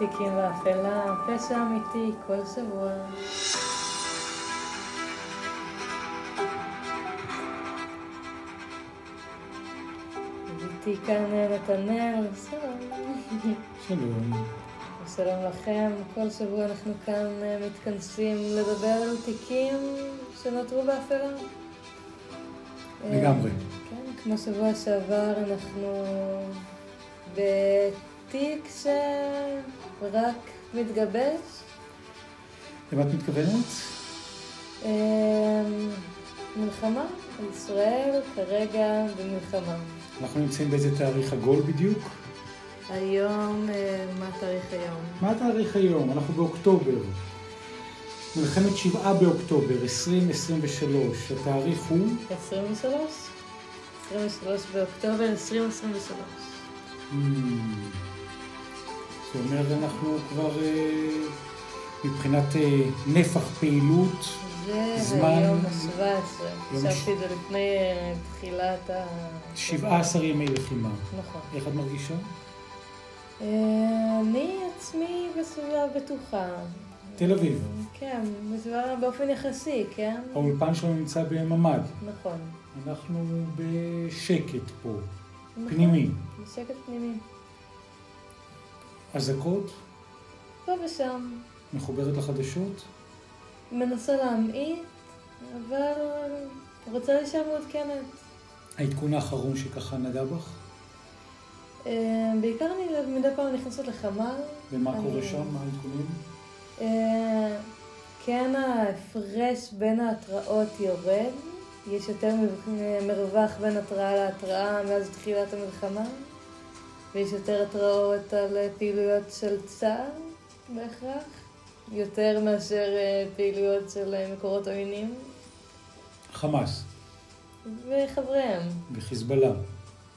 תיקים ואפלה, פשע אמיתי כל שבוע. איתי כאן נתנאל, שלום. שלום. שלום לכם, כל שבוע אנחנו כאן אה, מתכנסים לדבר על תיקים שנותרו באפלה. לגמרי. אה, כן, כמו שבוע שעבר אנחנו בתיק שרק מתגבש. למה את מתכוונת? אה, מלחמה, ישראל כרגע במלחמה. אנחנו נמצאים באיזה תאריך עגול בדיוק? היום, אה, מה התאריך היום? מה התאריך היום? אנחנו באוקטובר. מלחמת שבעה באוקטובר, 2023. התאריך הוא? 23? 23 באוקטובר 2023. Hmm. זה אומר אנחנו כבר אה, מבחינת אה, נפח פעילות, זה זמן- היום ה-17. יום חשבתי את זה לפני אה, תחילת ה... 17 ימי לחימה. נכון. איך את מרגישה? אני עצמי בסביבה בטוחה. תל אביב. כן, בסביבה באופן יחסי, כן? האולפן שלנו נמצא בממ"ד. נכון. אנחנו בשקט פה, נכון. פנימי. בשקט פנימי. אזעקות, פה ושם. מחוברת לחדשות. מנסה להמעיט, אבל רוצה להישאר מעודכנת. העדכון האחרון שככה נגע בך, אה, בעיקר אני מדי פעם נכנסת לחמ"ל. ומה אני- קורה שם, מה העדכונים? אה, כן ההפרש בין ההתראות יורד, יש יותר מר- מרווח בין התראה להתראה מאז תחילת המלחמה, ויש יותר התראות על אה, פעילויות של צה"ל בהכרח, יותר מאשר אה, פעילויות של אה, מקורות עוינים חמאס וחבריהם, וחיזבאללה,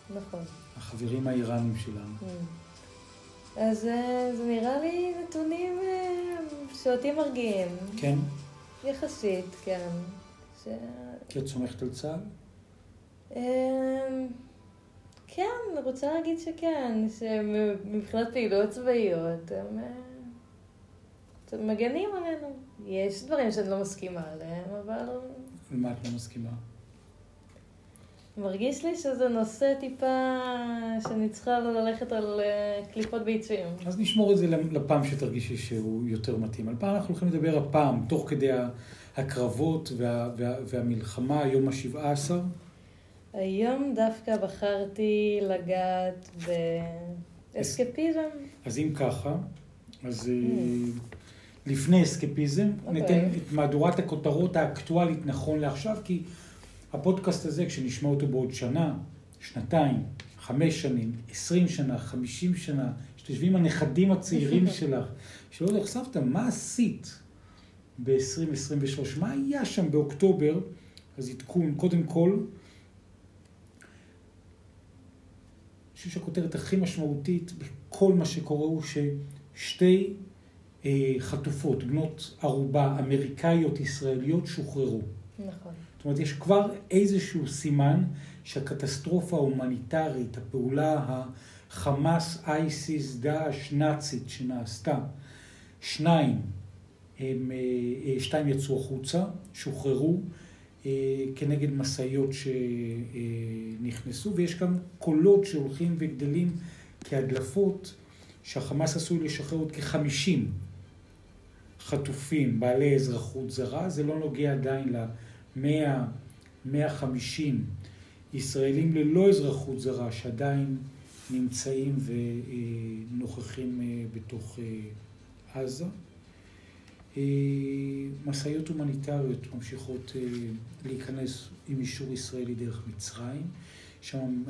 נכון. החברים האיראנים שלנו. Mm. אז זה נראה לי נתונים שאותי מרגיעים, כן? יחסית, כן. ש... כי את סומכת על צה"ל? כן, רוצה להגיד שכן, שמבחינת פעילויות צבאיות, הם אה, מגנים עלינו. יש דברים שאני לא מסכימה עליהם, אבל למה את לא מסכימה? מרגיש לי שזה נושא טיפה שאני צריכה ללכת על אה, קליפות ביצים. אז נשמור את זה לפעם שתרגישי שהוא יותר מתאים. על פעם אנחנו הולכים לדבר הפעם, תוך כדי הקרבות וה, וה, והמלחמה, יום השבעה עשר. היום דווקא בחרתי לגעת באסקפיזם. אז אם ככה, אז אה, לפני אסקפיזם, אוקיי. ניתן את מהדורת הכותרות האקטואלית נכון לעכשיו, כי הפודקאסט הזה, כשנשמע אותו בעוד שנה, שנתיים, חמש שנים, עשרים שנה, חמישים שנה, שתשבי עם הנכדים הצעירים שלך, שלא סבתא, מה עשית ב-2023? מה היה שם באוקטובר? אז עדכון, קודם כל, אני חושב שהכותרת הכי משמעותית בכל מה שקורה הוא ששתי אה, חטופות, בנות ערובה אמריקאיות ישראליות, שוחררו. נכון. זאת אומרת, יש כבר איזשהו סימן שהקטסטרופה ההומניטרית, הפעולה החמאס, אייסיס, דאעש, נאצית שנעשתה, שניים, הם, אה, אה, שתיים יצאו החוצה, שוחררו כנגד משאיות שנכנסו, ויש גם קולות שהולכים וגדלים כהדלפות שהחמאס עשוי לשחרר עוד כחמישים חטופים בעלי אזרחות זרה, זה לא נוגע עדיין ל-100, 150 ישראלים ללא אזרחות זרה שעדיין נמצאים ונוכחים אה, בתוך אה, עזה. אה, משאיות הומניטריות ממשיכות אה, להיכנס עם אישור ישראלי דרך מצרים, שם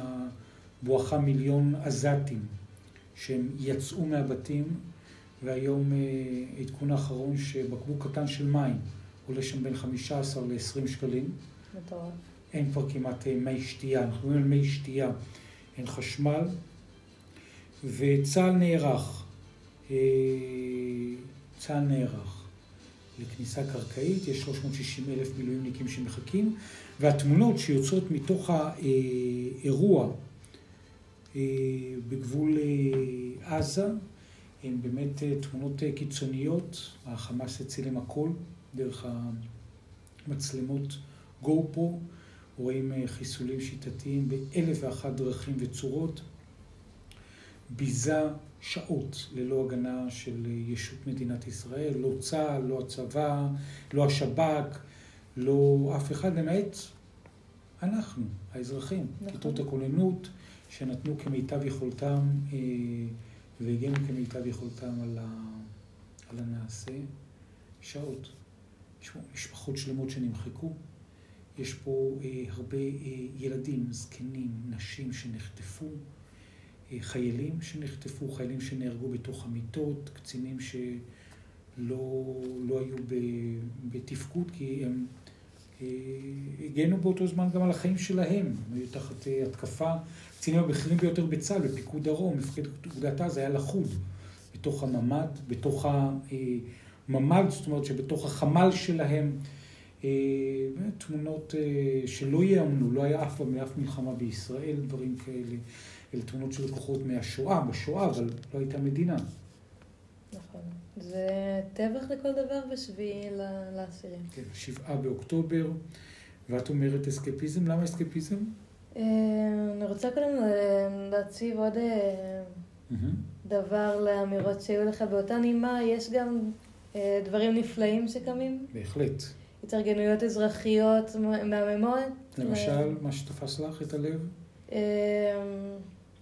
בואכה מיליון עזתים שהם יצאו מהבתים והיום אה, עדכון האחרון שבקבוק קטן של מים עולה שם בין 15 ל-20 שקלים. מטורף. אין כבר כמעט מי שתייה, אנחנו מדברים על מי שתייה, אין חשמל, וצה"ל נערך, צה"ל נערך לכניסה קרקעית, יש 360 אלף מילואימניקים שמחכים, והתמונות שיוצאות מתוך האירוע אה, בגבול אה, עזה הן באמת אה, תמונות קיצוניות, החמאס הצילם הכל דרך המצלמות גו פרו, רואים חיסולים שיטתיים באלף ואחת דרכים וצורות, ביזה שעות ללא הגנה של ישות מדינת ישראל, לא צה"ל, לא הצבא, לא השב"כ, לא אף אחד, למעט אנחנו, האזרחים, נכון. כיתות הכוננות, שנתנו כמיטב יכולתם והגנו כמיטב יכולתם על, ה... על הנעשה. שעות. יש פה משפחות שלמות שנמחקו. יש פה אה, הרבה אה, ילדים, זקנים, נשים שנחטפו, אה, חיילים שנחטפו, חיילים שנהרגו בתוך המיטות, קצינים שלא לא היו ב, בתפקוד כי הם אה, הגנו באותו זמן גם על החיים שלהם. הם היו תחת אה, התקפה הקצינים הבכירים ביותר בצה"ל, בפיקוד דרום, מפקד אוגדת עזה היה לחוד בתוך הממ"ד, בתוך הממ"ד, זאת אומרת שבתוך החמ"ל שלהם, אה, תמונות אה, שלא ייאמנו, לא היה אף פעם מאף מלחמה בישראל, דברים כאלה, אלה תמונות של לקוחות מהשואה, בשואה, אבל לא הייתה מדינה. נכון. זה טבח לכל דבר בשביעי לאסירים. כן, שבעה באוקטובר, ואת אומרת אסקפיזם, למה אסקפיזם? אה, אני רוצה קודם להציב עוד אה, דבר לאמירות שהיו לך באותה נימה. יש גם אה, דברים נפלאים שקמים. בהחלט. התארגנויות אזרחיות מהממות. למשל, מה שתפס לך את הלב?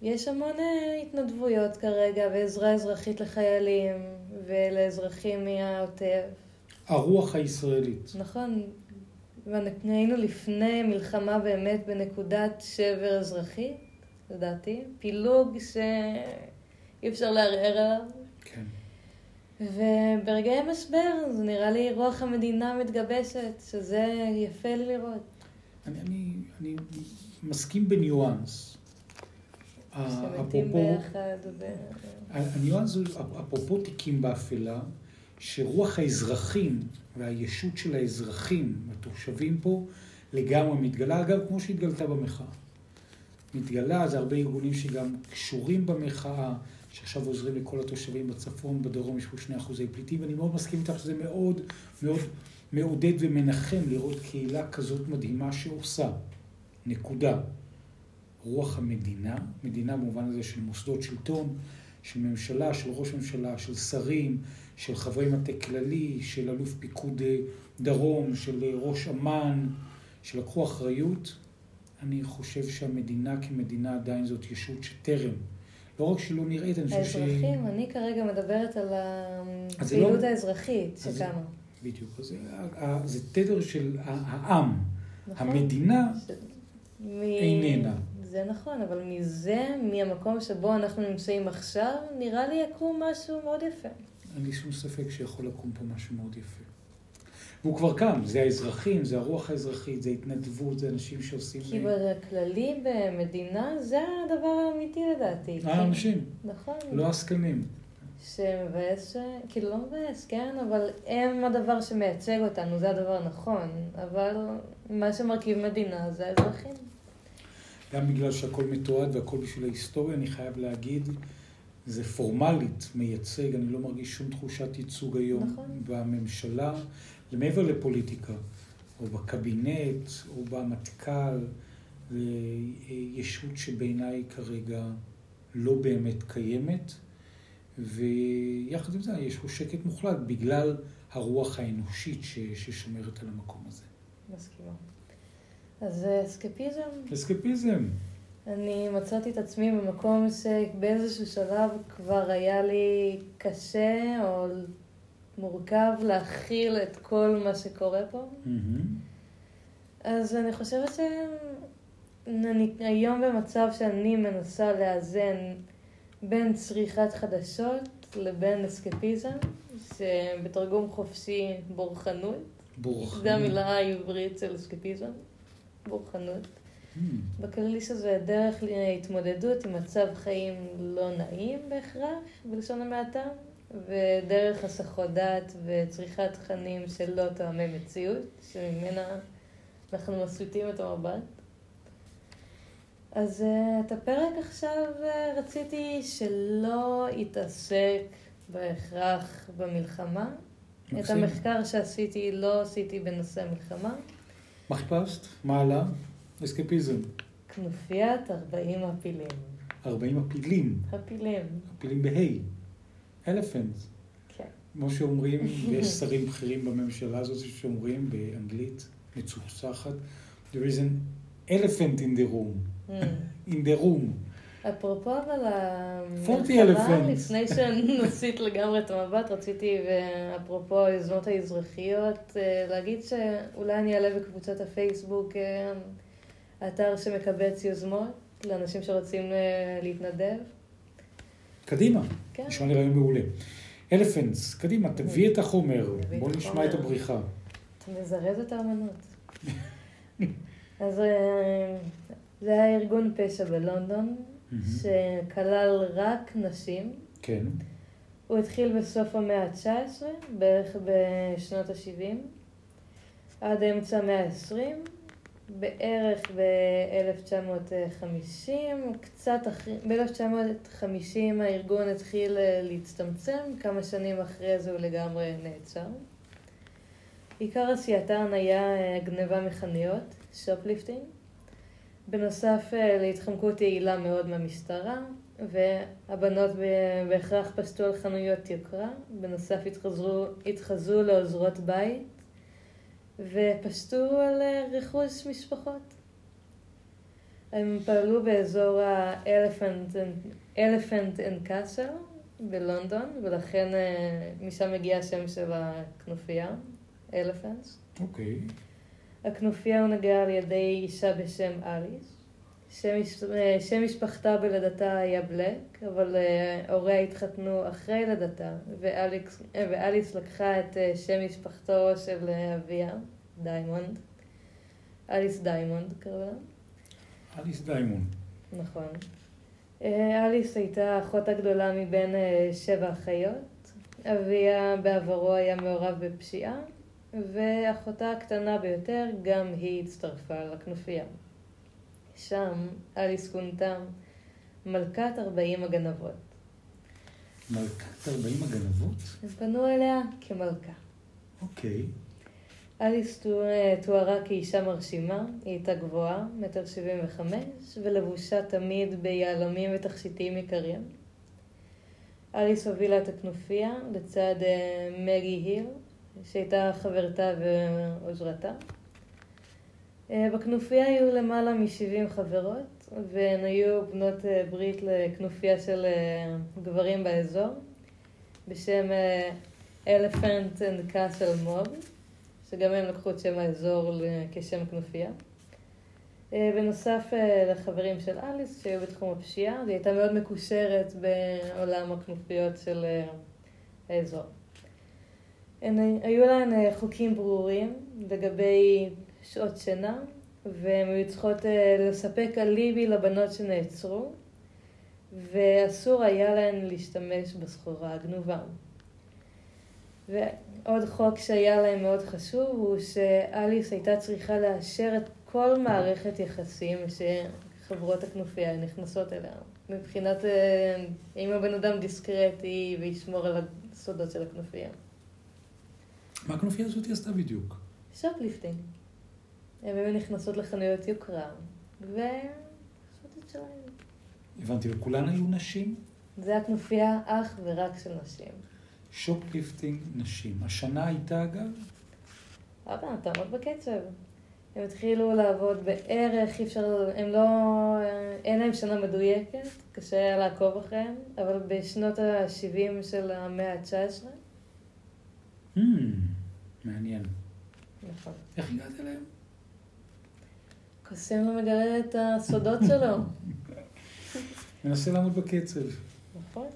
יש המון התנדבויות כרגע ועזרה אזרחית לחיילים ולאזרחים מהעוטף. הרוח הישראלית. נכון, והיינו לפני מלחמה באמת בנקודת שבר אזרחית, לדעתי, פילוג שאי אפשר לערער עליו. כן. וברגעי משבר זה נראה לי רוח המדינה מתגבשת, שזה יפה לי לראות. אני, אני, אני מסכים בניואנס. ביחד. הניואנס הוא אפרופו תיקים באפלה, שרוח האזרחים והישות של האזרחים, התושבים פה, לגמרי מתגלה, אגב, כמו שהתגלתה במחאה. מתגלה, זה הרבה ארגונים שגם קשורים במחאה, שעכשיו עוזרים לכל התושבים בצפון, בדרום יש פה שני אחוזי פליטים, ואני מאוד מסכים איתך שזה מאוד מאוד מעודד ומנחם לראות קהילה כזאת מדהימה שעושה. נקודה. רוח המדינה, מדינה במובן הזה של מוסדות שלטון, של ממשלה, של ראש ממשלה, של שרים, של חברי מטה כללי, של אלוף פיקוד אה, דרום, של אה, ראש אמ"ן, שלקחו אחריות, אני חושב שהמדינה כמדינה עדיין זאת ישות שטרם. לא רק שלא נראית, אני חושב ש... האזרחים, אני כרגע מדברת על הפעילות לא... האזרחית שקמה. בדיוק, אז זה תדר של העם. נכון. המדינה ש... מ... איננה. זה נכון, אבל מזה, מהמקום שבו אנחנו נמצאים עכשיו, נראה לי יקום משהו מאוד יפה. אין לי שום ספק שיכול לקום פה משהו מאוד יפה. והוא כבר קם, זה האזרחים, זה הרוח האזרחית, זה התנדבות, זה אנשים שעושים... כי בכללי במדינה זה הדבר האמיתי לדעתי. האנשים. נכון. לא עסקנים. שמבאס, כאילו לא מבאס, כן, אבל הם הדבר שמייצג אותנו, זה הדבר הנכון, אבל מה שמרכיב מדינה זה האזרחים. גם בגלל שהכל מתועד והכל בשביל ההיסטוריה, אני חייב להגיד, זה פורמלית מייצג, אני לא מרגיש שום תחושת ייצוג היום נכון. בממשלה, מעבר לפוליטיקה, או בקבינט, או במטכ"ל, זה ישות שבעיניי כרגע לא באמת קיימת, ויחד עם זה יש פה שקט מוחלט בגלל הרוח האנושית ששומרת על המקום הזה. מסכימה. אז אסקפיזם? אסקפיזם. אני מצאתי את עצמי במקום שבאיזשהו שלב כבר היה לי קשה או מורכב להכיל את כל מה שקורה פה. Mm-hmm. אז אני חושבת שאני היום במצב שאני מנסה לאזן בין צריכת חדשות לבין אסקפיזם, שבתרגום חופשי בורחנות. בורחנות. זו המילה העברית של אסקפיזם, בורחנות. Hmm. בכללי שזה דרך להתמודדות עם מצב חיים לא נעים בהכרח, בלשון המעטה, ודרך הסחות דעת וצריכת תכנים שלא תואמי מציאות, שממנה אנחנו מסיטים את המבט. אז uh, את הפרק עכשיו uh, רציתי שלא יתעסק בהכרח במלחמה. את. המחקר שעשיתי לא עשיתי בנושא מלחמה. מה חיפשת? מה עלה? אסקפיזם. כנופיית 40 הפילים. 40 הפילים. הפילים, הפילים בה'. אלפנט. כן. כמו שאומרים, ויש שרים בכירים בממשלה הזאת שאומרים באנגלית מצוחצחת, there is an elephant in the room. Mm. in the room. אפרופו אבל 40 המלחמה. לפני שנסיט לגמרי את המבט, רציתי, ואפרופו היוזמות האזרחיות, אה, להגיד שאולי אני אעלה בקבוצת הפייסבוק אה, אתר שמקבץ יוזמות לאנשים שרוצים אה, להתנדב. קדימה. כן. נשמע לי רעיון מעולה. אלפנטס, קדימה, תביא את החומר. בוא נשמע את. הבריחה. אתה מזרז את האמנות. אז זה היה ארגון פשע בלונדון. שכלל רק נשים. כן. הוא התחיל בסוף המאה ה-19, בערך בשנות ה-70, עד אמצע המאה ה-20, בערך ב-1950, קצת אחרי, ב-1950 הארגון התחיל אה, להצטמצם, כמה שנים אחרי זה הוא לגמרי נעצר. עיקר עשייתן היה אה, גניבה מחנויות, shoplifting. בנוסף אה, להתחמקות יעילה מאוד מהמשטרה, והבנות בהכרח פשטו על חנויות יוקרה, בנוסף התחזרו, התחזו לעוזרות בית, ופשטו על אה, רכוש משפחות. הם פעלו באזור and- Elephant and בלונדון, ולכן אה, משם מגיע השם של הכנופיה, Elephants. אוקיי. הכנופיה הונהגה על ידי אישה בשם אליס. שם, אה, שם משפחתה בלידתה היה בלק, אבל אה, הוריה התחתנו אחרי לידתה, ואליקס, אה, ואליס לקחה את שם משפחתו של אביה, דיימונד. אליס דיימונד קראו לה. אליס דיימון. נכון. אליס הייתה האחות הגדולה מבין שבע אחיות. אביה בעברו היה מעורב בפשיעה, ואחותה הקטנה ביותר, גם היא הצטרפה לכנופיה. שם אליס כונתה מלכת 40 הגנבות. מלכת 40 הגנבות? הם פנו אליה כמלכה. אוקיי. אליס תו- תוארה כאישה מרשימה, היא הייתה גבוהה, מטר שבעים וחמש, ולבושה תמיד ביהלומים ותכשיטים יקרים. אליס הובילה את הכנופיה לצד אה, מגי היל, שהייתה חברתה ועוזרתה. אה, בכנופיה היו למעלה מ-70 חברות, והן היו בנות אה, ברית לכנופיה של אה, גברים באזור, בשם Elephant and Castle Mob. שגם הם לקחו את שם האזור כשם כנופיה. בנוסף לחברים של אליס שהיו בתחום הפשיעה, והיא הייתה מאוד מקושרת בעולם הכנופיות של האזור. הן, היו להן אה, חוקים ברורים לגבי שעות שינה, והן היו צריכות אה, לספק אליבי לבנות שנעצרו, ואסור היה להן להשתמש בסחורה הגנובה. ועוד חוק שהיה להם מאוד חשוב הוא שאליס הייתה צריכה לאשר את כל מערכת יחסים שחברות הכנופיה נכנסות אליה. מבחינת אה, אם הבן אדם דיסקרטי וישמור על הסודות של הכנופיה. מה הכנופיה הזאת עשתה בדיוק? shoplifting. הן היו נכנסות לחנויות יוקרה, ועשו את שלהם. הבנתי, וכולן היו נשים? זה הכנופיה אך ורק של נשים. shoplifting נשים. השנה הייתה אגב? אבא, תעמוד בקצב. הם התחילו לעבוד בערך, אי אפשר, הם לא, אין להם שנה מדויקת, קשה היה לעקוב אחריהם, אבל בשנות ה-70 של המאה ה-19, הממ, מעניין. נכון. איך הגעת אליהם? קוסם לא מגלה את הסודות שלו, מנסה לעמוד בקצב. נכון.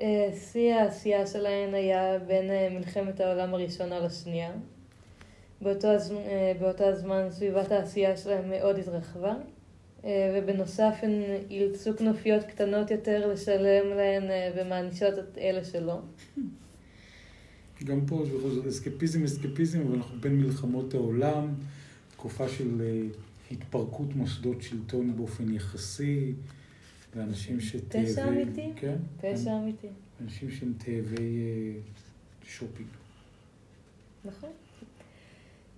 אה, שיא העשייה שלהן היה בין אה, מלחמת העולם הראשונה לשנייה. באותו, הז... אה, באותו הזמן סביבת העשייה שלהם מאוד התרחבה, ובנוסף הן אילצו כנופיות קטנות יותר לשלם להן ומענישות את אלה שלא. גם פה זה בכל זאת אסקפיזם, אסקפיזם, אבל אנחנו בין מלחמות העולם, תקופה של אה, התפרקות מוסדות שלטון באופן יחסי, לאנשים שתאבי... פשע אמיתי? כן. פשע אמיתי. אנשים שהם תאבי אה, שופינג. נכון.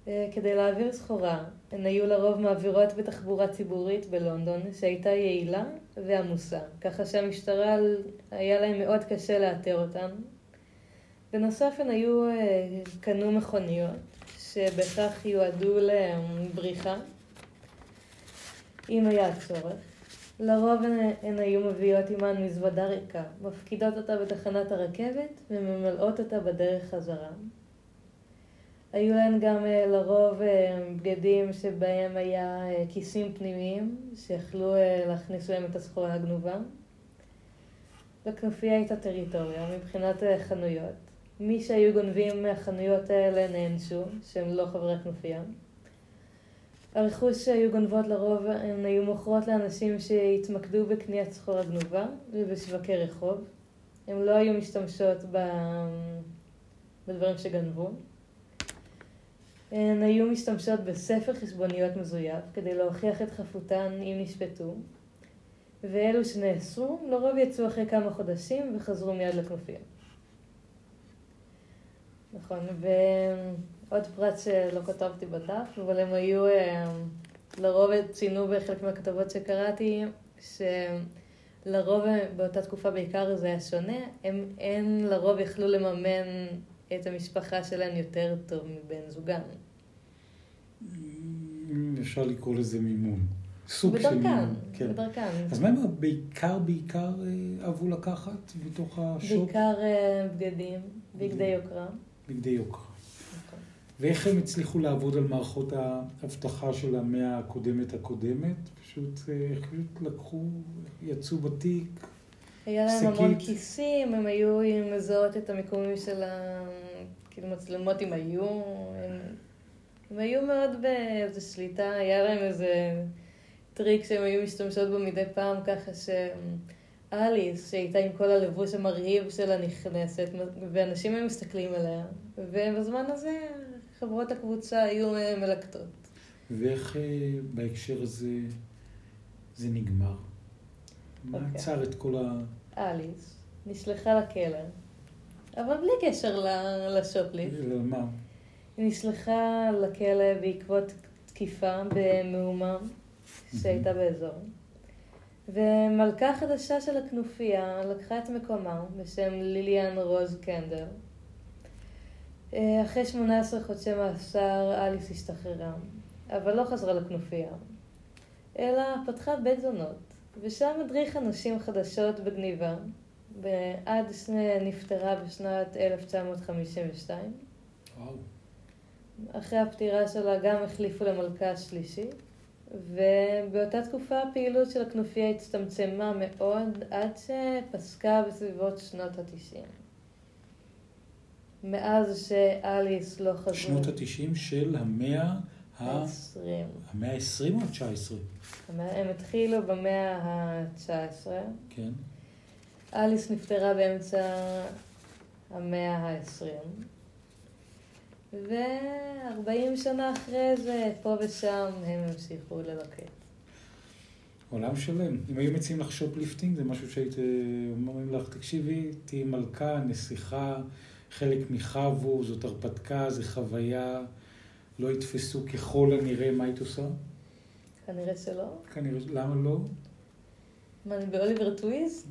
אה, כדי להעביר סחורה, הן היו לרוב מעבירות בתחבורה ציבורית בלונדון, שהייתה יעילה ועמוסה, ככה שהמשטרה היה להם מאוד קשה לאתר אותן. בנוסף הן היו, אה, קנו מכוניות, שבכך יועדו לבריחה, אם היה צורך. לרוב הן, הן היו מביאות עימן מזוודה ריקה, מפקידות אותה בתחנת הרכבת וממלאות אותה בדרך חזרה. היו להן גם אה, לרוב אה, בגדים שבהם היה כיסים פנימיים, שיכלו להכניס להם את הסחורה הגנובה. לכנופיה הייתה טריטוריה מבחינת חנויות. מי שהיו גונבים מהחנויות האלה נענשו, שהם לא חברי כנופיה. הרכוש שהיו גונבות לרוב הן היו מוכרות לאנשים שהתמקדו בקניית סחורה גנובה ובשווקי רחוב. הן לא היו משתמשות בדברים שגנבו. הן היו משתמשות בספר חשבוניות מזויף כדי להוכיח את חפותן אם נשפטו, ואלו שנאסרו לרוב יצאו אחרי כמה חודשים וחזרו מיד לכנופיה. נכון, ועוד פרט שלא כתבתי בדף, אבל הם היו, אה, לרוב ציינו בחלק מהכתבות שקראתי, שלרוב באותה תקופה בעיקר זה היה שונה, הם, הם לרוב יכלו לממן את המשפחה שלהם יותר טוב מבן זוגן. אפשר לקרוא לזה מימון. סוג של מימון. כן. בדרכן. אז מה הם בעיקר, בעיקר אה, אהבו לקחת מתוך השוק? בעיקר אה, בגדים, בגדי יוקרה. בגדי יוקרה. נכון. ואיך הם הצליחו לעבוד על מערכות האבטחה של המאה הקודמת הקודמת? פשוט, אה, פשוט לקחו, יצאו בתיק, היה להם המון כיסים, הם היו מזהות את המיקומים של ה... כאילו מצלמות אם היו, הם, הם היו מאוד באיזו שליטה, היה להם איזה טריק שהם היו משתמשות בו מדי פעם, ככה שאליס, שהייתה עם כל הלבוש המרהיב שלה נכנסת, ואנשים היו מסתכלים עליה, ובזמן הזה חברות הקבוצה היו אה, מלקטות. ואיך אה, בהקשר הזה זה נגמר? מה אוקיי. עצר את כל ה... אליס נשלחה לכלא, אבל בלי קשר לשופליפט. למה? היא נשלחה לכלא בעקבות תקיפה במהומה שהייתה באזור. ומלכה חדשה של הכנופיה לקחה את מקומה בשם ליליאן רוז קנדר. אחרי 18 חודשי מאסר אליס השתחררה, אבל לא חזרה לכנופיה, אלא פתחה בית זונות ושם הדריכה נשים חדשות בגניבה, עד נפטרה בשנת 1952. וואו. אחרי הפטירה שלה גם החליפו למלכה השלישית, ובאותה תקופה הפעילות של הכנופיה הצטמצמה מאוד עד שפסקה בסביבות שנות התשעים. מאז שאליס לא חזרו... שנות התשעים של המאה העשרים. המאה העשרים או התשע עשרה? הם התחילו במאה ה-19. כן. אליס נפטרה באמצע המאה ה-20. ו-40 שנה אחרי זה, פה ושם, הם המשיכו ללקט. עולם שלם. אם היו מציעים לך shoplifting, זה משהו שהיית אה, אומרים לך, תקשיבי, תהיי מלכה, נסיכה, חלק מחבו, זאת הרפתקה, זו חוויה. לא יתפסו ככל הנראה מה היית עושה? כנראה שלא. כנראה, למה לא? מה, אני באוליבר טוויסט?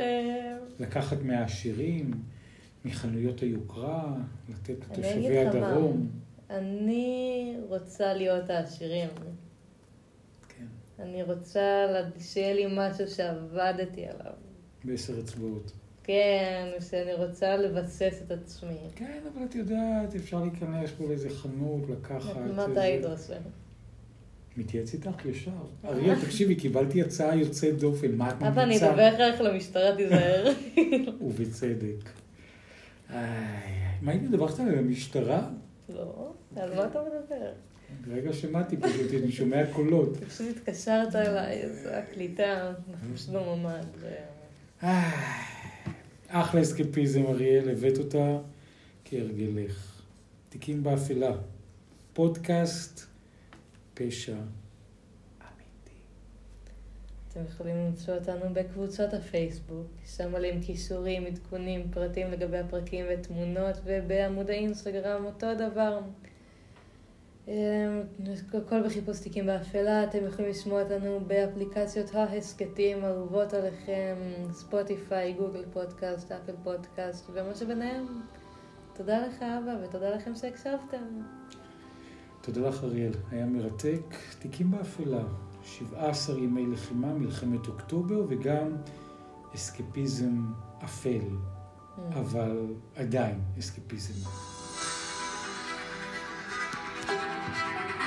לקחת מהעשירים, מחנויות היוקרה, לתת לתושבי הדרום. אני רוצה להיות העשירים. כן. אני רוצה שיהיה לי משהו שעבדתי עליו. בעשר אצבעות. כן, שאני רוצה לבסס את עצמי. כן, אבל את יודעת, אפשר להיכנס פה לאיזה חנות, לקחת... מה אתה היית עושה? מתייעץ איתך ישר. אריאל, תקשיבי, קיבלתי הצעה יוצאת דופן, מה את ממליצה? אבל אני אדבר אחריך למשטרה, תיזהר. ובצדק. מה היית מדברת על המשטרה? לא, על מה אתה מדבר? רגע שמעתי פשוט, אני שומע קולות. פשוט התקשרת אליי, זו הקליטה, אנחנו פשוט בממ"ד. אחלה אסקפיזם, אריאל, הבאת אותה כהרגלך. תיקים באפלה. פודקאסט פשע. אתם יכולים למצוא אותנו בקבוצות הפייסבוק, שם עליהם כישורים, עדכונים, פרטים לגבי הפרקים ותמונות, ובעמוד האינסטגרם אותו דבר. אמ, הכל בחיפוש תיקים באפלה, אתם יכולים לשמוע אותנו באפליקציות ההסכתים, אהובות עליכם, ספוטיפיי, גוגל פודקאסט, אפל פודקאסט ומה שביניהם. תודה לך אבא ותודה לכם שהקשבתם. תודה לך אריאל, היה מרתק. תיקים באפלה, 17 ימי לחימה, מלחמת אוקטובר וגם אסקפיזם אפל, mm. אבל עדיין אסקפיזם. Thank you.